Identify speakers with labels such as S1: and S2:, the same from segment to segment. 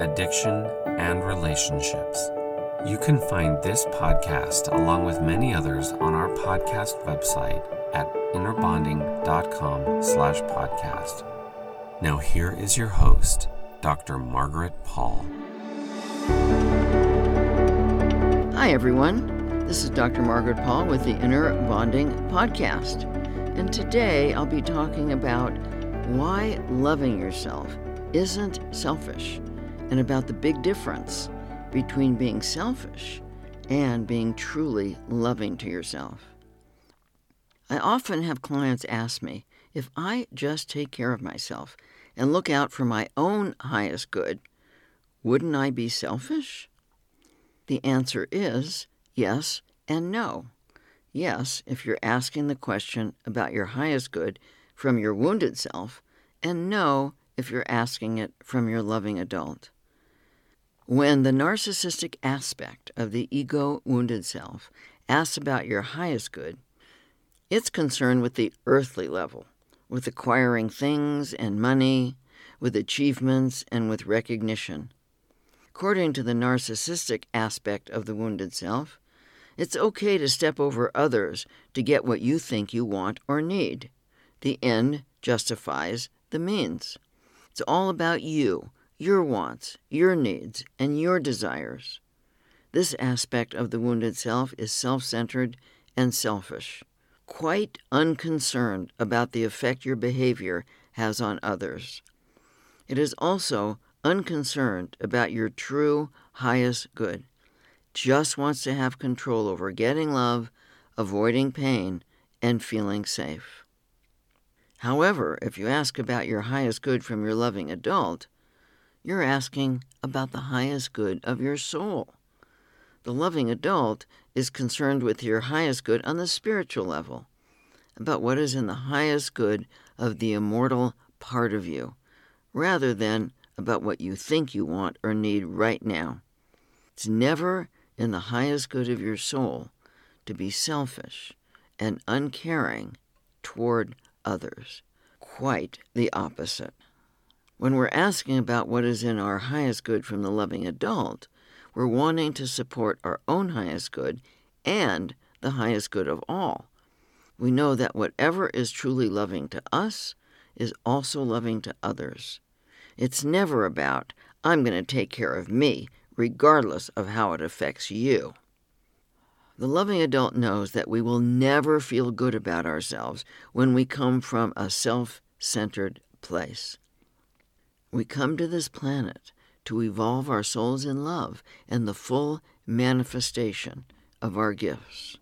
S1: addiction, and relationships. You can find this podcast along with many others on our podcast website at innerbonding.com slash podcast. Now here is your host, Dr. Margaret Paul.
S2: Hi, everyone. This is Dr. Margaret Paul with the Inner Bonding Podcast. And today I'll be talking about why loving yourself isn't selfish and about the big difference between being selfish and being truly loving to yourself. I often have clients ask me if I just take care of myself and look out for my own highest good, wouldn't I be selfish? The answer is yes and no. Yes, if you're asking the question about your highest good from your wounded self, and no, if you're asking it from your loving adult. When the narcissistic aspect of the ego wounded self asks about your highest good, it's concerned with the earthly level, with acquiring things and money, with achievements and with recognition. According to the narcissistic aspect of the wounded self, it's okay to step over others to get what you think you want or need. The end justifies the means. It's all about you your wants, your needs, and your desires. This aspect of the wounded self is self centered and selfish, quite unconcerned about the effect your behavior has on others. It is also unconcerned about your true highest good, just wants to have control over getting love, avoiding pain, and feeling safe. However, if you ask about your highest good from your loving adult, you're asking about the highest good of your soul. The loving adult is concerned with your highest good on the spiritual level, about what is in the highest good of the immortal part of you, rather than about what you think you want or need right now. It's never in the highest good of your soul to be selfish and uncaring toward others. Quite the opposite. When we're asking about what is in our highest good from the loving adult, we're wanting to support our own highest good and the highest good of all. We know that whatever is truly loving to us is also loving to others. It's never about, I'm going to take care of me, regardless of how it affects you. The loving adult knows that we will never feel good about ourselves when we come from a self centered place. We come to this planet to evolve our souls in love and the full manifestation of our gifts.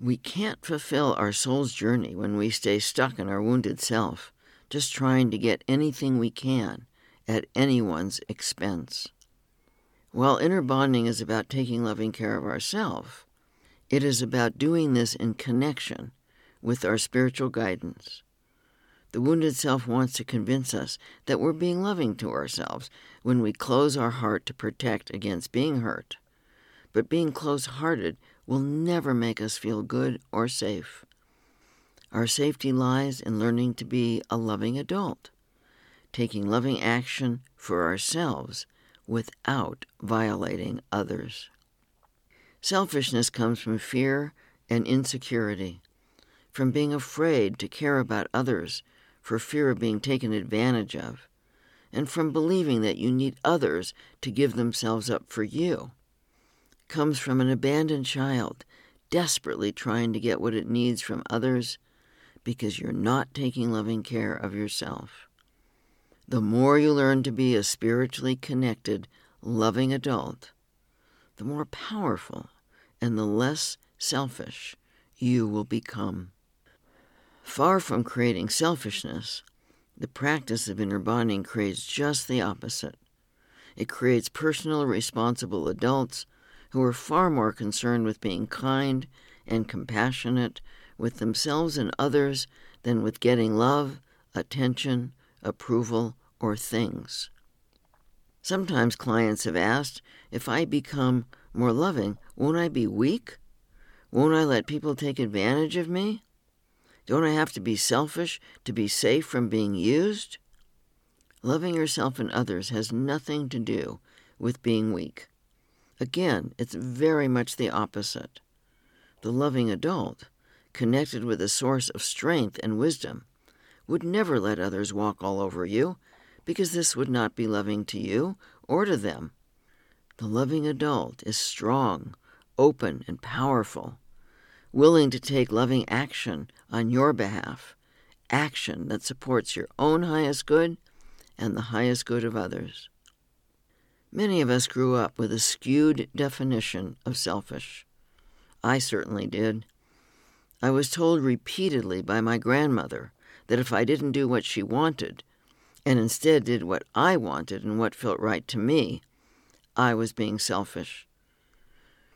S2: We can't fulfill our soul's journey when we stay stuck in our wounded self, just trying to get anything we can at anyone's expense. While inner bonding is about taking loving care of ourselves, it is about doing this in connection with our spiritual guidance. The wounded self wants to convince us that we're being loving to ourselves when we close our heart to protect against being hurt. But being close hearted will never make us feel good or safe. Our safety lies in learning to be a loving adult, taking loving action for ourselves without violating others. Selfishness comes from fear and insecurity, from being afraid to care about others for fear of being taken advantage of, and from believing that you need others to give themselves up for you. Comes from an abandoned child desperately trying to get what it needs from others because you're not taking loving care of yourself. The more you learn to be a spiritually connected, loving adult, the more powerful and the less selfish you will become. Far from creating selfishness, the practice of inner bonding creates just the opposite. It creates personal, responsible adults who are far more concerned with being kind and compassionate with themselves and others than with getting love, attention, approval, or things. Sometimes clients have asked if I become more loving, won't I be weak? Won't I let people take advantage of me? Don't I have to be selfish to be safe from being used? Loving yourself and others has nothing to do with being weak. Again, it's very much the opposite. The loving adult, connected with a source of strength and wisdom, would never let others walk all over you because this would not be loving to you or to them. The loving adult is strong, open, and powerful, willing to take loving action on your behalf, action that supports your own highest good and the highest good of others. Many of us grew up with a skewed definition of selfish. I certainly did. I was told repeatedly by my grandmother that if I didn't do what she wanted, and instead did what I wanted and what felt right to me, I was being selfish.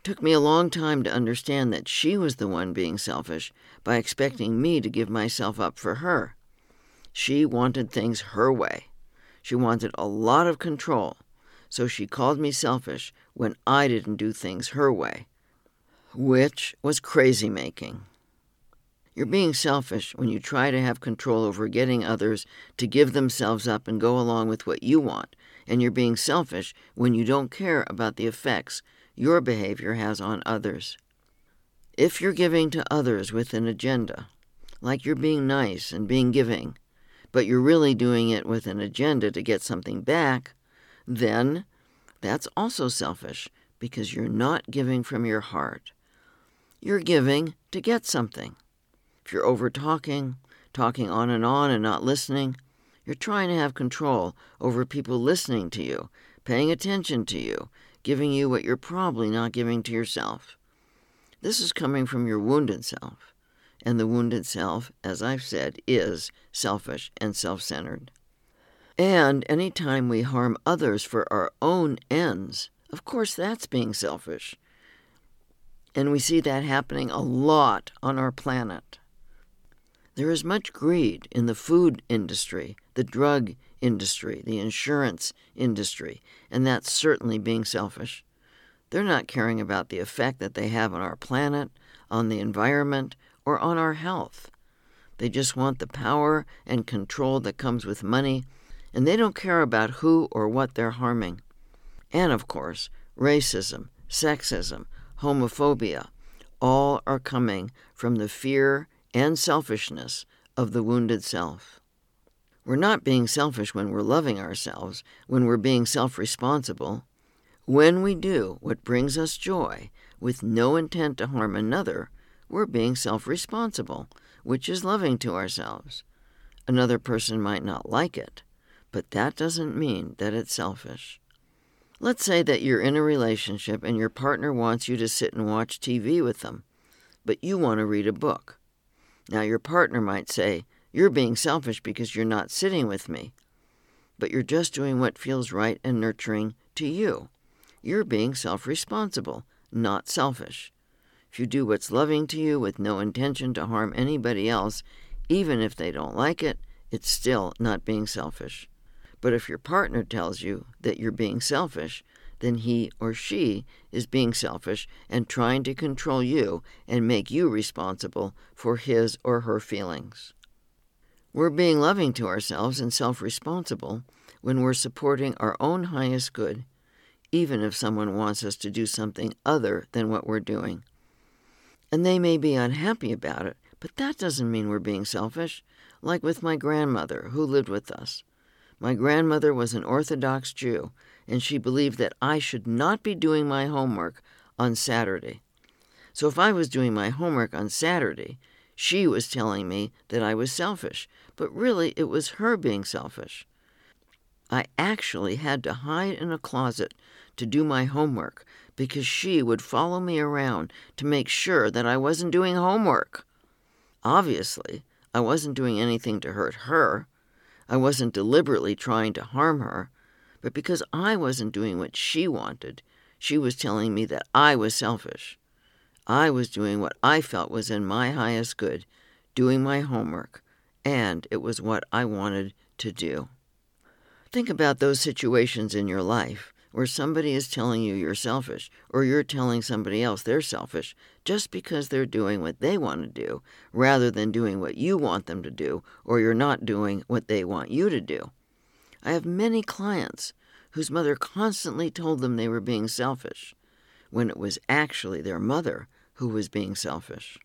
S2: Took me a long time to understand that she was the one being selfish by expecting me to give myself up for her. She wanted things her way. She wanted a lot of control, so she called me selfish when I didn't do things her way, which was crazy making. You're being selfish when you try to have control over getting others to give themselves up and go along with what you want, and you're being selfish when you don't care about the effects your behavior has on others. If you're giving to others with an agenda, like you're being nice and being giving, but you're really doing it with an agenda to get something back, then that's also selfish because you're not giving from your heart. You're giving to get something. If you're over talking, talking on and on and not listening, you're trying to have control over people listening to you, paying attention to you, giving you what you're probably not giving to yourself. This is coming from your wounded self. And the wounded self, as I've said, is selfish and self centered. And any time we harm others for our own ends, of course, that's being selfish. And we see that happening a lot on our planet. There is much greed in the food industry, the drug industry, the insurance industry, and that's certainly being selfish. They're not caring about the effect that they have on our planet, on the environment, or on our health. They just want the power and control that comes with money, and they don't care about who or what they're harming. And of course, racism, sexism, homophobia, all are coming from the fear and selfishness of the wounded self. We're not being selfish when we're loving ourselves, when we're being self responsible. When we do what brings us joy with no intent to harm another, we're being self responsible, which is loving to ourselves. Another person might not like it, but that doesn't mean that it's selfish. Let's say that you're in a relationship and your partner wants you to sit and watch TV with them, but you want to read a book. Now, your partner might say, You're being selfish because you're not sitting with me. But you're just doing what feels right and nurturing to you. You're being self responsible, not selfish. If you do what's loving to you with no intention to harm anybody else, even if they don't like it, it's still not being selfish. But if your partner tells you that you're being selfish, then he or she is being selfish and trying to control you and make you responsible for his or her feelings. We're being loving to ourselves and self responsible when we're supporting our own highest good, even if someone wants us to do something other than what we're doing. And they may be unhappy about it, but that doesn't mean we're being selfish, like with my grandmother who lived with us. My grandmother was an Orthodox Jew, and she believed that I should not be doing my homework on Saturday. So if I was doing my homework on Saturday, she was telling me that I was selfish, but really it was her being selfish. I actually had to hide in a closet to do my homework because she would follow me around to make sure that I wasn't doing homework. Obviously, I wasn't doing anything to hurt her. I wasn't deliberately trying to harm her, but because I wasn't doing what she wanted, she was telling me that I was selfish. I was doing what I felt was in my highest good, doing my homework, and it was what I wanted to do. Think about those situations in your life where somebody is telling you you're selfish, or you're telling somebody else they're selfish just because they're doing what they want to do rather than doing what you want them to do, or you're not doing what they want you to do. I have many clients whose mother constantly told them they were being selfish when it was actually their mother who was being selfish.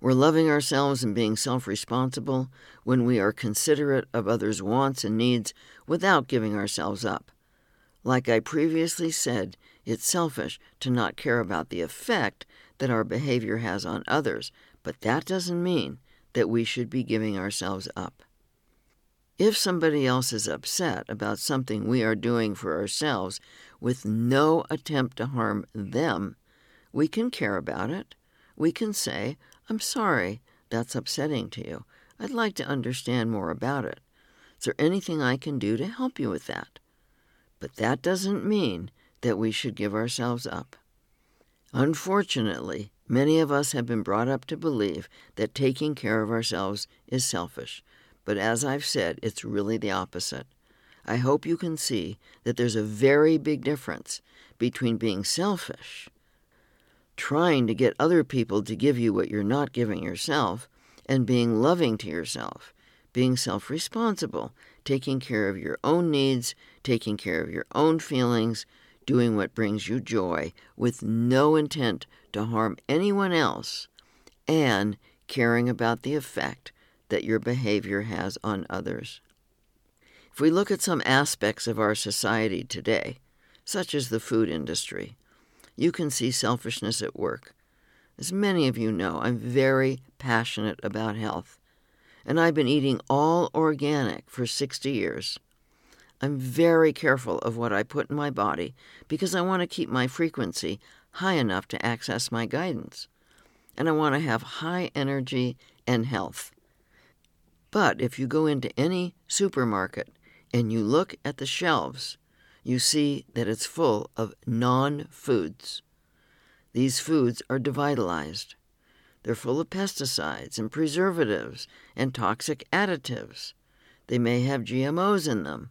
S2: We're loving ourselves and being self responsible when we are considerate of others' wants and needs without giving ourselves up. Like I previously said, it's selfish to not care about the effect that our behavior has on others, but that doesn't mean that we should be giving ourselves up. If somebody else is upset about something we are doing for ourselves with no attempt to harm them, we can care about it. We can say, I'm sorry that's upsetting to you. I'd like to understand more about it. Is there anything I can do to help you with that? But that doesn't mean that we should give ourselves up. Unfortunately, many of us have been brought up to believe that taking care of ourselves is selfish, but as I've said, it's really the opposite. I hope you can see that there's a very big difference between being selfish trying to get other people to give you what you're not giving yourself, and being loving to yourself, being self responsible, taking care of your own needs, taking care of your own feelings, doing what brings you joy with no intent to harm anyone else, and caring about the effect that your behavior has on others. If we look at some aspects of our society today, such as the food industry, you can see selfishness at work. As many of you know, I'm very passionate about health, and I've been eating all organic for 60 years. I'm very careful of what I put in my body because I want to keep my frequency high enough to access my guidance. And I want to have high energy and health. But if you go into any supermarket and you look at the shelves, you see that it's full of non foods. These foods are devitalized. They're full of pesticides and preservatives and toxic additives. They may have GMOs in them.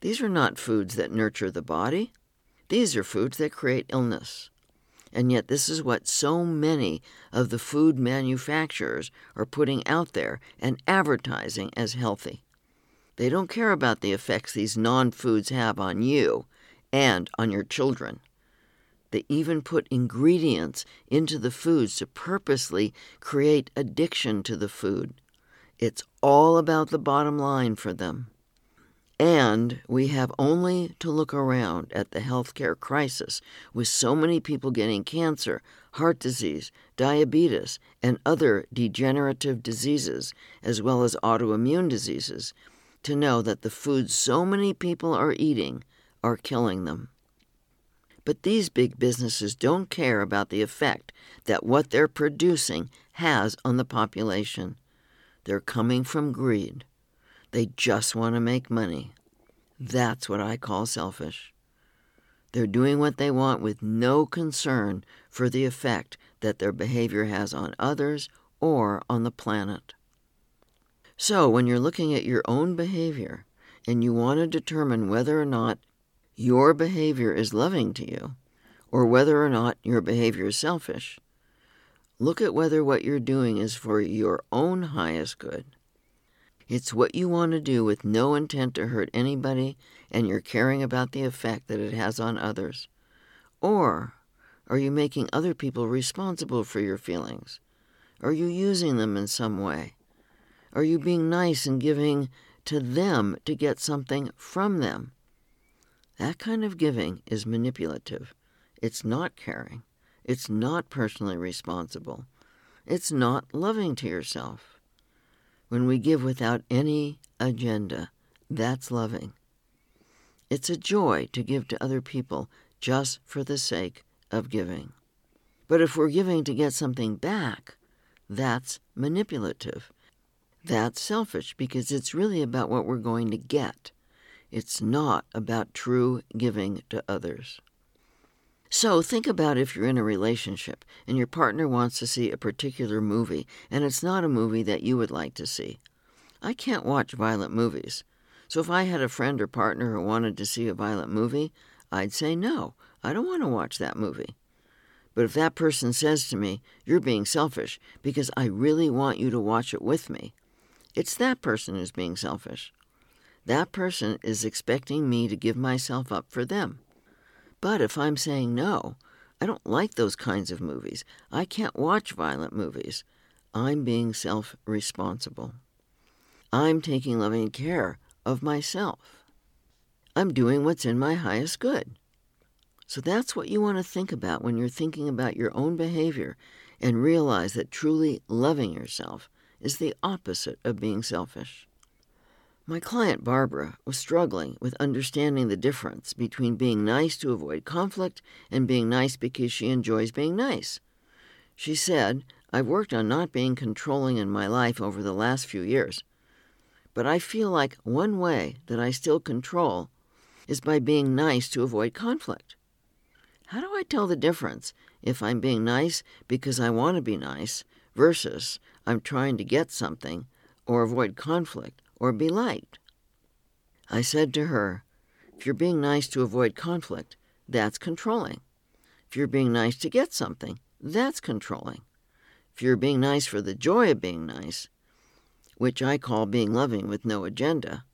S2: These are not foods that nurture the body. These are foods that create illness. And yet, this is what so many of the food manufacturers are putting out there and advertising as healthy. They don't care about the effects these non foods have on you and on your children. They even put ingredients into the foods to purposely create addiction to the food. It's all about the bottom line for them. And we have only to look around at the healthcare crisis with so many people getting cancer, heart disease, diabetes, and other degenerative diseases, as well as autoimmune diseases, to know that the foods so many people are eating are killing them. But these big businesses don't care about the effect that what they're producing has on the population. They're coming from greed. They just want to make money. That's what I call selfish. They're doing what they want with no concern for the effect that their behavior has on others or on the planet. So, when you're looking at your own behavior and you want to determine whether or not your behavior is loving to you, or whether or not your behavior is selfish, look at whether what you're doing is for your own highest good. It's what you want to do with no intent to hurt anybody, and you're caring about the effect that it has on others. Or are you making other people responsible for your feelings? Are you using them in some way? Are you being nice and giving to them to get something from them? That kind of giving is manipulative. It's not caring. It's not personally responsible. It's not loving to yourself. When we give without any agenda, that's loving. It's a joy to give to other people just for the sake of giving. But if we're giving to get something back, that's manipulative. That's selfish because it's really about what we're going to get. It's not about true giving to others. So think about if you're in a relationship and your partner wants to see a particular movie and it's not a movie that you would like to see. I can't watch violent movies. So if I had a friend or partner who wanted to see a violent movie, I'd say no, I don't want to watch that movie. But if that person says to me, You're being selfish because I really want you to watch it with me, it's that person who's being selfish. That person is expecting me to give myself up for them. But if I'm saying no, I don't like those kinds of movies. I can't watch violent movies. I'm being self responsible. I'm taking loving care of myself. I'm doing what's in my highest good. So that's what you want to think about when you're thinking about your own behavior and realize that truly loving yourself is the opposite of being selfish. My client Barbara was struggling with understanding the difference between being nice to avoid conflict and being nice because she enjoys being nice. She said, I've worked on not being controlling in my life over the last few years, but I feel like one way that I still control is by being nice to avoid conflict. How do I tell the difference if I'm being nice because I want to be nice versus I'm trying to get something or avoid conflict or be liked? I said to her, if you're being nice to avoid conflict, that's controlling. If you're being nice to get something, that's controlling. If you're being nice for the joy of being nice, which I call being loving with no agenda,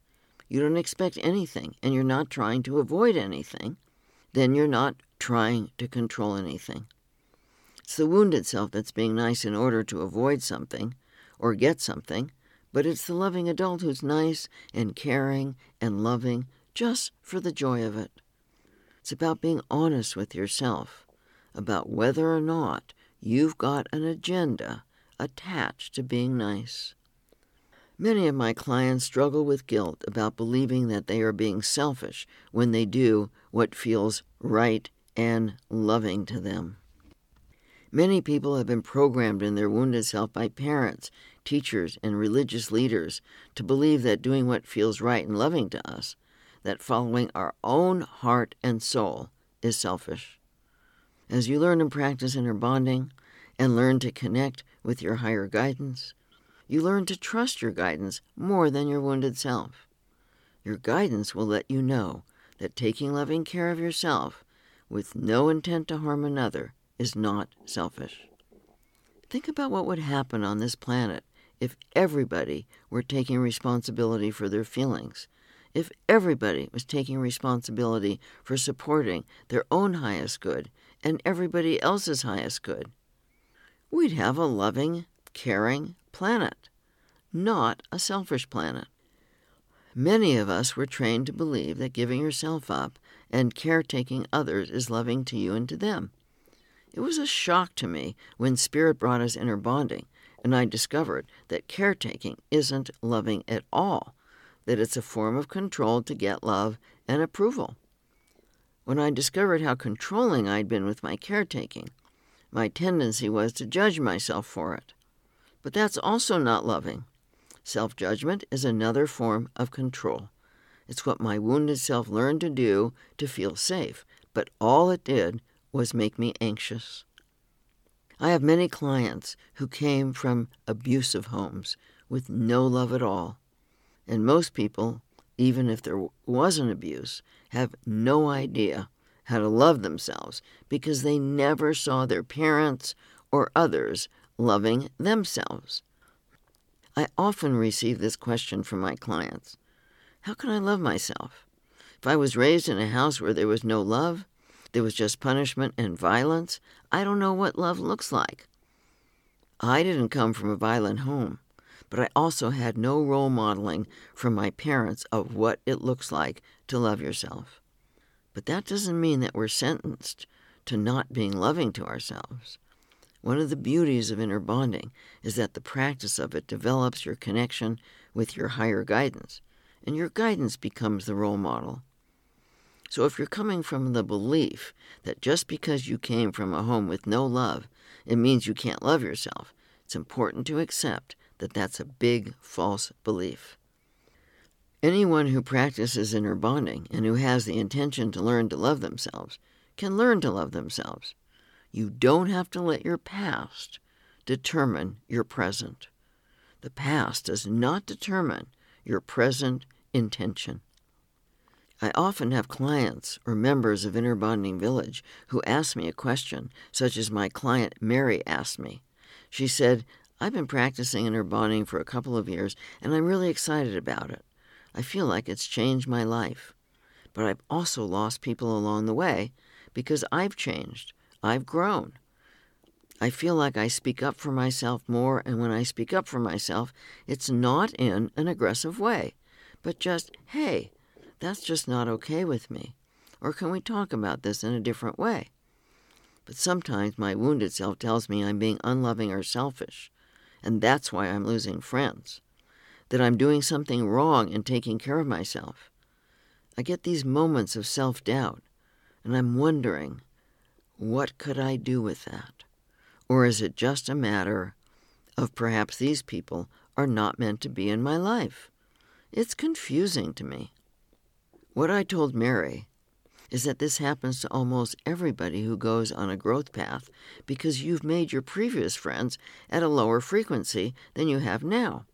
S2: you don't expect anything and you're not trying to avoid anything, then you're not trying to control anything. It's the wounded self that's being nice in order to avoid something or get something, but it's the loving adult who's nice and caring and loving just for the joy of it. It's about being honest with yourself about whether or not you've got an agenda attached to being nice. Many of my clients struggle with guilt about believing that they are being selfish when they do what feels right and loving to them. Many people have been programmed in their wounded self by parents, teachers, and religious leaders to believe that doing what feels right and loving to us, that following our own heart and soul, is selfish. As you learn and practice inner bonding and learn to connect with your higher guidance, you learn to trust your guidance more than your wounded self. Your guidance will let you know that taking loving care of yourself with no intent to harm another is not selfish. Think about what would happen on this planet if everybody were taking responsibility for their feelings, if everybody was taking responsibility for supporting their own highest good and everybody else's highest good. We'd have a loving, caring planet, not a selfish planet. Many of us were trained to believe that giving yourself up and caretaking others is loving to you and to them. It was a shock to me when Spirit brought us inner bonding, and I discovered that caretaking isn't loving at all, that it's a form of control to get love and approval. When I discovered how controlling I'd been with my caretaking, my tendency was to judge myself for it. But that's also not loving. Self judgment is another form of control. It's what my wounded self learned to do to feel safe, but all it did was make me anxious. I have many clients who came from abusive homes with no love at all, and most people even if there was an abuse, have no idea how to love themselves because they never saw their parents or others loving themselves. I often receive this question from my clients How can I love myself? If I was raised in a house where there was no love, there was just punishment and violence, I don't know what love looks like. I didn't come from a violent home, but I also had no role modeling from my parents of what it looks like to love yourself. But that doesn't mean that we're sentenced to not being loving to ourselves. One of the beauties of inner bonding is that the practice of it develops your connection with your higher guidance, and your guidance becomes the role model. So if you're coming from the belief that just because you came from a home with no love, it means you can't love yourself, it's important to accept that that's a big false belief. Anyone who practices inner bonding and who has the intention to learn to love themselves can learn to love themselves. You don't have to let your past determine your present. The past does not determine your present intention. I often have clients or members of Inner Bonding Village who ask me a question, such as my client Mary asked me. She said, I've been practicing inner bonding for a couple of years and I'm really excited about it. I feel like it's changed my life. But I've also lost people along the way because I've changed. I've grown. I feel like I speak up for myself more, and when I speak up for myself, it's not in an aggressive way, but just, hey, that's just not okay with me. Or can we talk about this in a different way? But sometimes my wounded self tells me I'm being unloving or selfish, and that's why I'm losing friends, that I'm doing something wrong in taking care of myself. I get these moments of self doubt, and I'm wondering, what could I do with that? Or is it just a matter of perhaps these people are not meant to be in my life? It's confusing to me. What I told Mary is that this happens to almost everybody who goes on a growth path because you've made your previous friends at a lower frequency than you have now.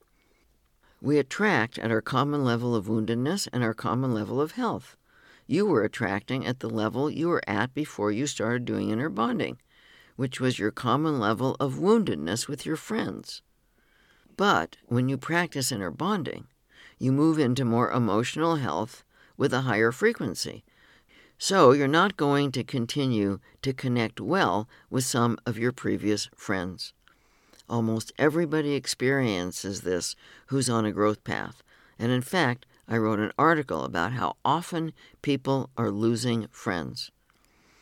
S2: We attract at our common level of woundedness and our common level of health. You were attracting at the level you were at before you started doing inner bonding, which was your common level of woundedness with your friends. But when you practice inner bonding, you move into more emotional health with a higher frequency. So you're not going to continue to connect well with some of your previous friends. Almost everybody experiences this who's on a growth path. And in fact, I wrote an article about how often people are losing friends.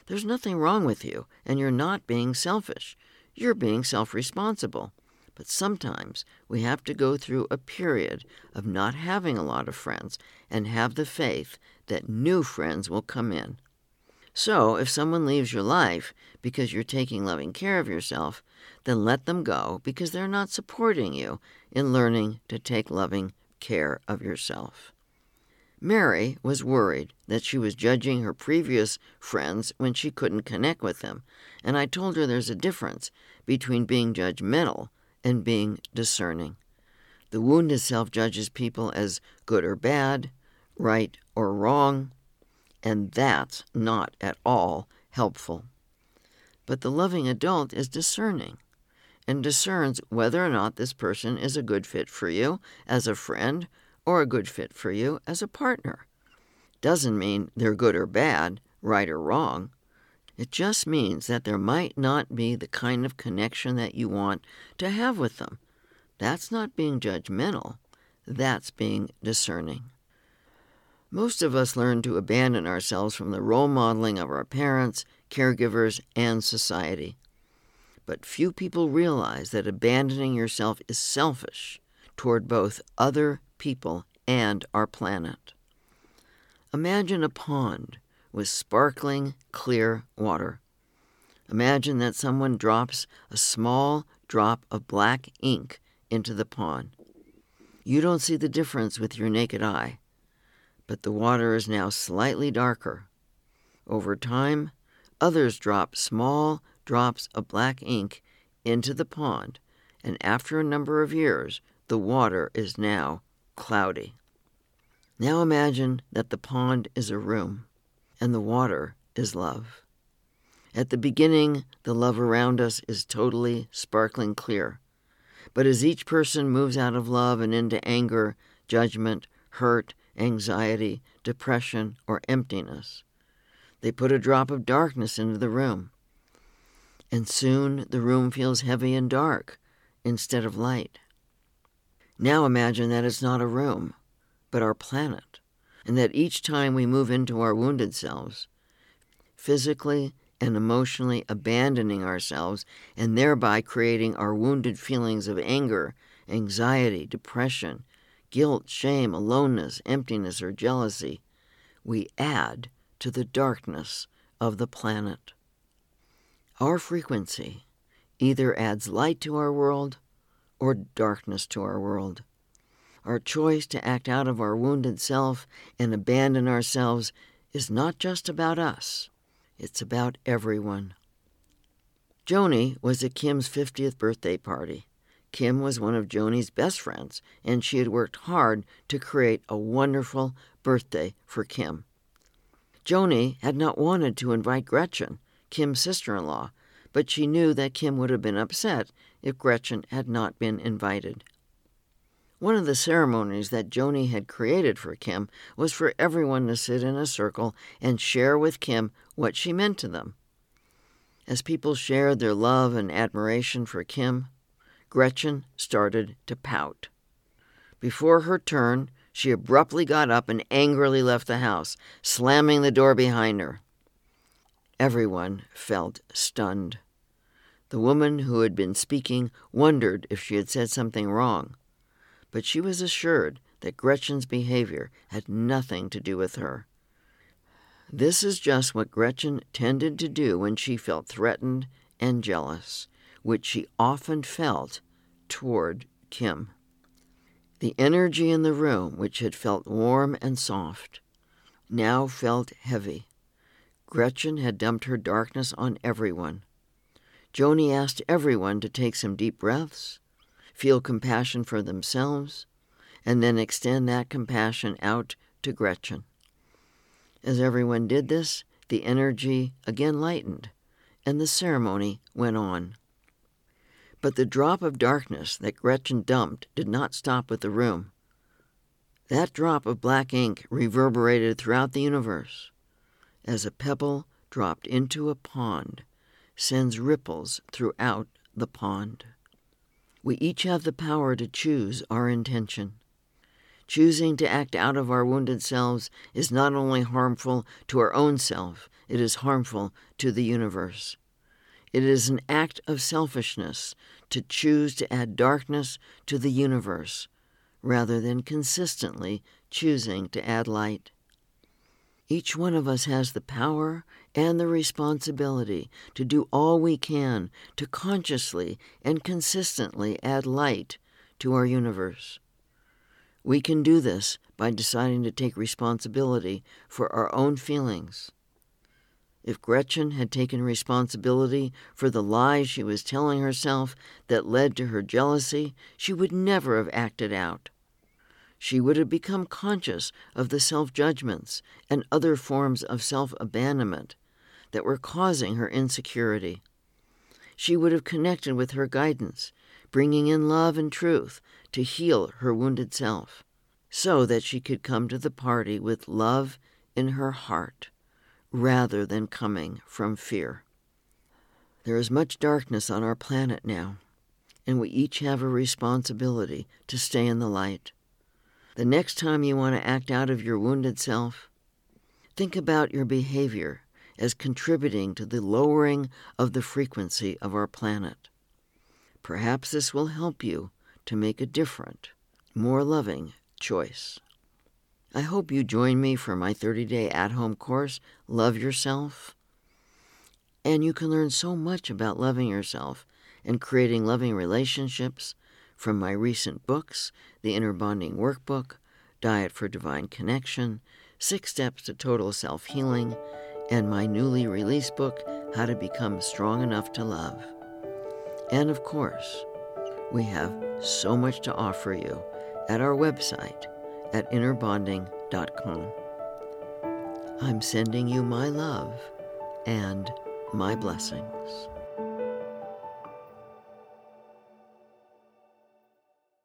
S2: There's nothing wrong with you, and you're not being selfish. You're being self responsible. But sometimes we have to go through a period of not having a lot of friends and have the faith that new friends will come in. So, if someone leaves your life because you're taking loving care of yourself, then let them go because they're not supporting you in learning to take loving care of yourself. Mary was worried that she was judging her previous friends when she couldn't connect with them, and I told her there's a difference between being judgmental and being discerning. The wounded self judges people as good or bad, right or wrong, and that's not at all helpful. But the loving adult is discerning and discerns whether or not this person is a good fit for you as a friend or a good fit for you as a partner. Doesn't mean they're good or bad, right or wrong. It just means that there might not be the kind of connection that you want to have with them. That's not being judgmental, that's being discerning. Most of us learn to abandon ourselves from the role modeling of our parents, caregivers, and society. But few people realize that abandoning yourself is selfish toward both other people and our planet. Imagine a pond with sparkling, clear water. Imagine that someone drops a small drop of black ink into the pond. You don't see the difference with your naked eye, but the water is now slightly darker. Over time, others drop small drops of black ink into the pond, and after a number of years, the water is now cloudy. Now imagine that the pond is a room and the water is love. At the beginning, the love around us is totally sparkling clear. But as each person moves out of love and into anger, judgment, hurt, anxiety, depression, or emptiness, they put a drop of darkness into the room. And soon the room feels heavy and dark instead of light. Now imagine that it's not a room, but our planet, and that each time we move into our wounded selves, physically and emotionally abandoning ourselves and thereby creating our wounded feelings of anger, anxiety, depression, guilt, shame, aloneness, emptiness, or jealousy, we add to the darkness of the planet. Our frequency either adds light to our world or darkness to our world. Our choice to act out of our wounded self and abandon ourselves is not just about us. It's about everyone. Joni was at Kim's 50th birthday party. Kim was one of Joni's best friends, and she had worked hard to create a wonderful birthday for Kim. Joni had not wanted to invite Gretchen, Kim's sister in law, but she knew that Kim would have been upset if Gretchen had not been invited. One of the ceremonies that Joni had created for Kim was for everyone to sit in a circle and share with Kim what she meant to them. As people shared their love and admiration for Kim, Gretchen started to pout. Before her turn, she abruptly got up and angrily left the house, slamming the door behind her. Everyone felt stunned. The woman who had been speaking wondered if she had said something wrong but she was assured that Gretchen's behavior had nothing to do with her. This is just what Gretchen tended to do when she felt threatened and jealous, which she often felt toward Kim. The energy in the room, which had felt warm and soft, now felt heavy. Gretchen had dumped her darkness on everyone. Joni asked everyone to take some deep breaths feel compassion for themselves, and then extend that compassion out to Gretchen. As everyone did this, the energy again lightened, and the ceremony went on. But the drop of darkness that Gretchen dumped did not stop with the room. That drop of black ink reverberated throughout the universe. As a pebble dropped into a pond sends ripples throughout the pond. We each have the power to choose our intention. Choosing to act out of our wounded selves is not only harmful to our own self, it is harmful to the universe. It is an act of selfishness to choose to add darkness to the universe rather than consistently choosing to add light. Each one of us has the power and the responsibility to do all we can to consciously and consistently add light to our universe. We can do this by deciding to take responsibility for our own feelings. If Gretchen had taken responsibility for the lies she was telling herself that led to her jealousy, she would never have acted out she would have become conscious of the self judgments and other forms of self abandonment that were causing her insecurity. She would have connected with her guidance, bringing in love and truth to heal her wounded self, so that she could come to the party with love in her heart rather than coming from fear. There is much darkness on our planet now, and we each have a responsibility to stay in the light. The next time you want to act out of your wounded self, think about your behavior as contributing to the lowering of the frequency of our planet. Perhaps this will help you to make a different, more loving choice. I hope you join me for my 30 day at home course, Love Yourself. And you can learn so much about loving yourself and creating loving relationships from my recent books The Inner Bonding Workbook, Diet for Divine Connection, Six Steps to Total Self Healing, and my newly released book, How to Become Strong Enough to Love. And of course, we have so much to offer you at our website at innerbonding.com. I'm sending you my love and my blessings.